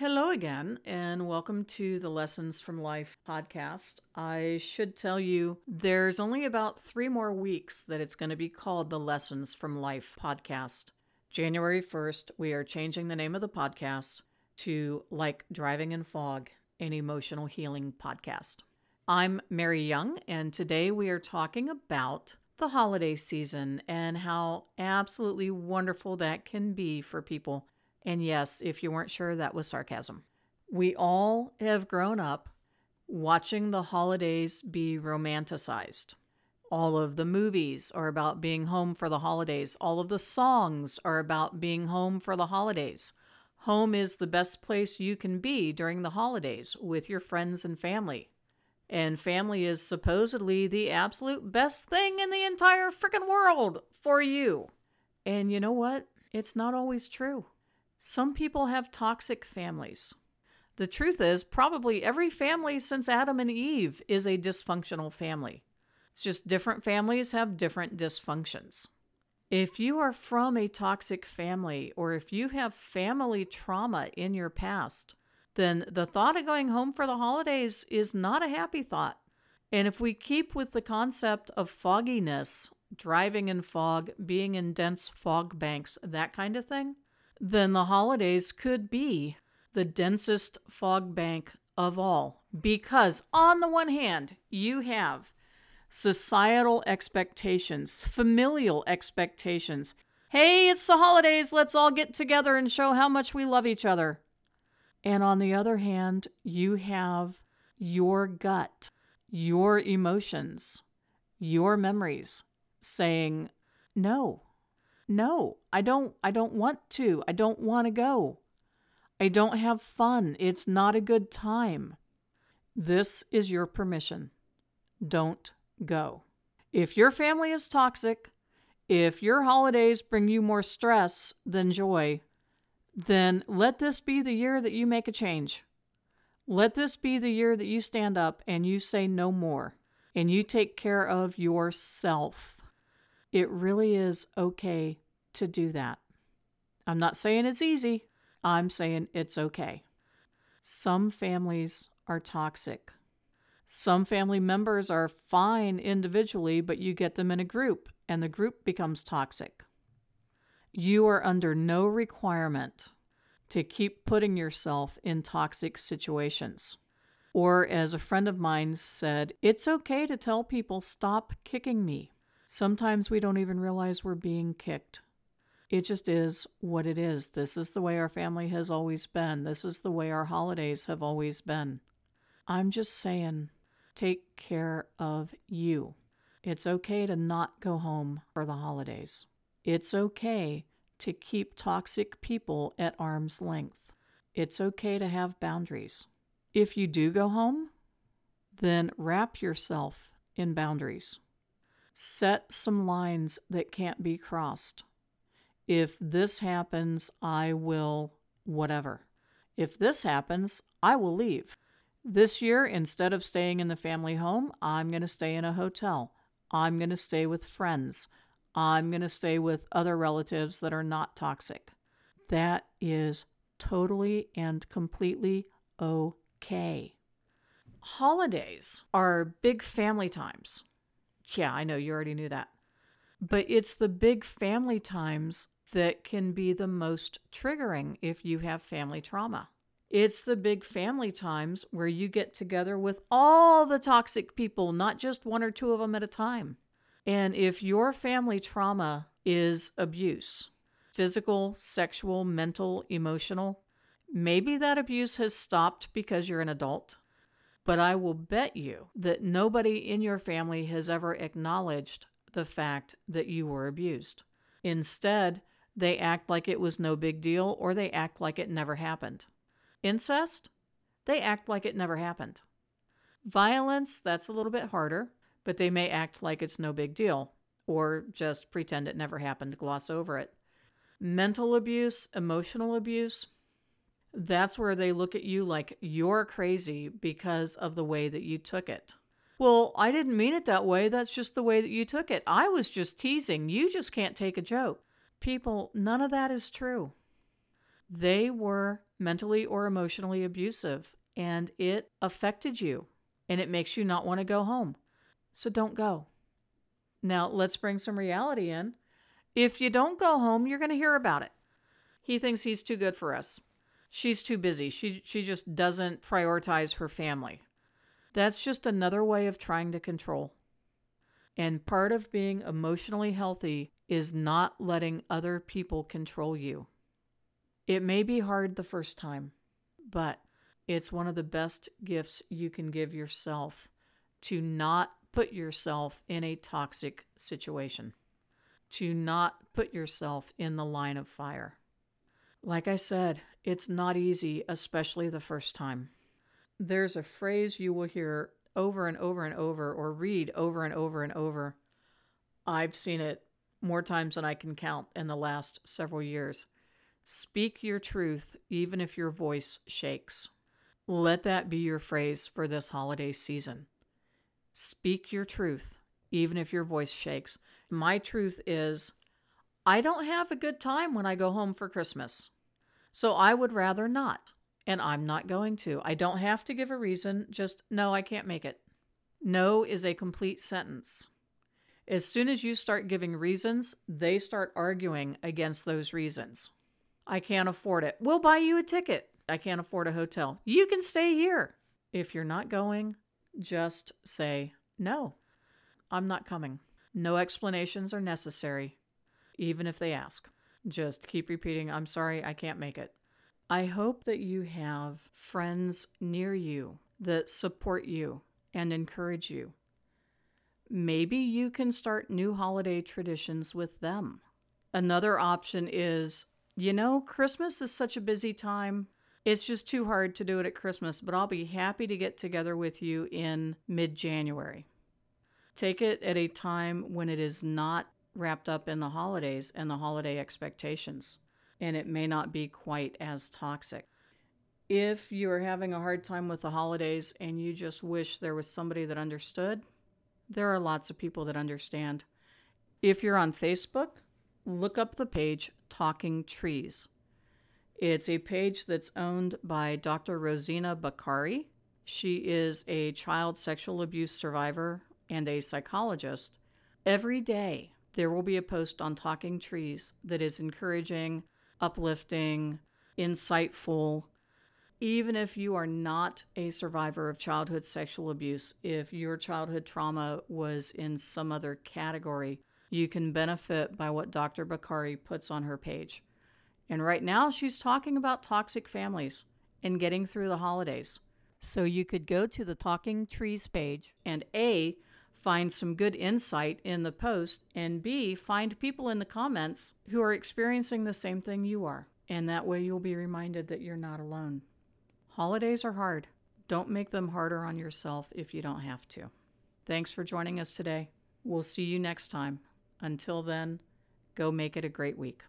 Hello again, and welcome to the Lessons from Life podcast. I should tell you there's only about three more weeks that it's going to be called the Lessons from Life podcast. January 1st, we are changing the name of the podcast to Like Driving in Fog, an emotional healing podcast. I'm Mary Young, and today we are talking about the holiday season and how absolutely wonderful that can be for people and yes, if you weren't sure, that was sarcasm. We all have grown up watching the holidays be romanticized. All of the movies are about being home for the holidays. All of the songs are about being home for the holidays. Home is the best place you can be during the holidays with your friends and family. And family is supposedly the absolute best thing in the entire freaking world for you. And you know what? It's not always true. Some people have toxic families. The truth is, probably every family since Adam and Eve is a dysfunctional family. It's just different families have different dysfunctions. If you are from a toxic family or if you have family trauma in your past, then the thought of going home for the holidays is not a happy thought. And if we keep with the concept of fogginess, driving in fog, being in dense fog banks, that kind of thing, then the holidays could be the densest fog bank of all. Because, on the one hand, you have societal expectations, familial expectations. Hey, it's the holidays, let's all get together and show how much we love each other. And on the other hand, you have your gut, your emotions, your memories saying, no, no, I don't I don't want to. I don't want to go. I don't have fun. It's not a good time. This is your permission. Don't go. If your family is toxic, if your holidays bring you more stress than joy, then let this be the year that you make a change. Let this be the year that you stand up and you say no more and you take care of yourself. It really is okay to do that. I'm not saying it's easy, I'm saying it's okay. Some families are toxic. Some family members are fine individually, but you get them in a group and the group becomes toxic. You are under no requirement to keep putting yourself in toxic situations. Or, as a friend of mine said, it's okay to tell people, stop kicking me. Sometimes we don't even realize we're being kicked. It just is what it is. This is the way our family has always been. This is the way our holidays have always been. I'm just saying, take care of you. It's okay to not go home for the holidays. It's okay to keep toxic people at arm's length. It's okay to have boundaries. If you do go home, then wrap yourself in boundaries. Set some lines that can't be crossed. If this happens, I will whatever. If this happens, I will leave. This year, instead of staying in the family home, I'm going to stay in a hotel. I'm going to stay with friends. I'm going to stay with other relatives that are not toxic. That is totally and completely okay. Holidays are big family times. Yeah, I know you already knew that. But it's the big family times that can be the most triggering if you have family trauma. It's the big family times where you get together with all the toxic people, not just one or two of them at a time. And if your family trauma is abuse, physical, sexual, mental, emotional, maybe that abuse has stopped because you're an adult. But I will bet you that nobody in your family has ever acknowledged the fact that you were abused. Instead, they act like it was no big deal or they act like it never happened. Incest? They act like it never happened. Violence, that's a little bit harder, but they may act like it's no big deal or just pretend it never happened, gloss over it. Mental abuse, emotional abuse, that's where they look at you like you're crazy because of the way that you took it. Well, I didn't mean it that way. That's just the way that you took it. I was just teasing. You just can't take a joke. People, none of that is true. They were mentally or emotionally abusive and it affected you and it makes you not want to go home. So don't go. Now, let's bring some reality in. If you don't go home, you're going to hear about it. He thinks he's too good for us. She's too busy. She, she just doesn't prioritize her family. That's just another way of trying to control. And part of being emotionally healthy is not letting other people control you. It may be hard the first time, but it's one of the best gifts you can give yourself to not put yourself in a toxic situation, to not put yourself in the line of fire. Like I said, it's not easy, especially the first time. There's a phrase you will hear over and over and over, or read over and over and over. I've seen it more times than I can count in the last several years. Speak your truth, even if your voice shakes. Let that be your phrase for this holiday season. Speak your truth, even if your voice shakes. My truth is I don't have a good time when I go home for Christmas. So I would rather not. And I'm not going to. I don't have to give a reason, just no, I can't make it. No is a complete sentence. As soon as you start giving reasons, they start arguing against those reasons. I can't afford it. We'll buy you a ticket. I can't afford a hotel. You can stay here. If you're not going, just say no. I'm not coming. No explanations are necessary, even if they ask. Just keep repeating, I'm sorry, I can't make it. I hope that you have friends near you that support you and encourage you. Maybe you can start new holiday traditions with them. Another option is you know, Christmas is such a busy time. It's just too hard to do it at Christmas, but I'll be happy to get together with you in mid January. Take it at a time when it is not wrapped up in the holidays and the holiday expectations, and it may not be quite as toxic. If you're having a hard time with the holidays and you just wish there was somebody that understood, there are lots of people that understand. If you're on Facebook, look up the page Talking Trees. It's a page that's owned by Dr. Rosenna Bakari. She is a child sexual abuse survivor and a psychologist. Every day, there will be a post on Talking Trees that is encouraging, uplifting, insightful. Even if you are not a survivor of childhood sexual abuse, if your childhood trauma was in some other category, you can benefit by what Dr. Bakari puts on her page. And right now, she's talking about toxic families and getting through the holidays. So you could go to the Talking Trees page and A, find some good insight in the post, and B, find people in the comments who are experiencing the same thing you are. And that way you'll be reminded that you're not alone. Holidays are hard. Don't make them harder on yourself if you don't have to. Thanks for joining us today. We'll see you next time. Until then, go make it a great week.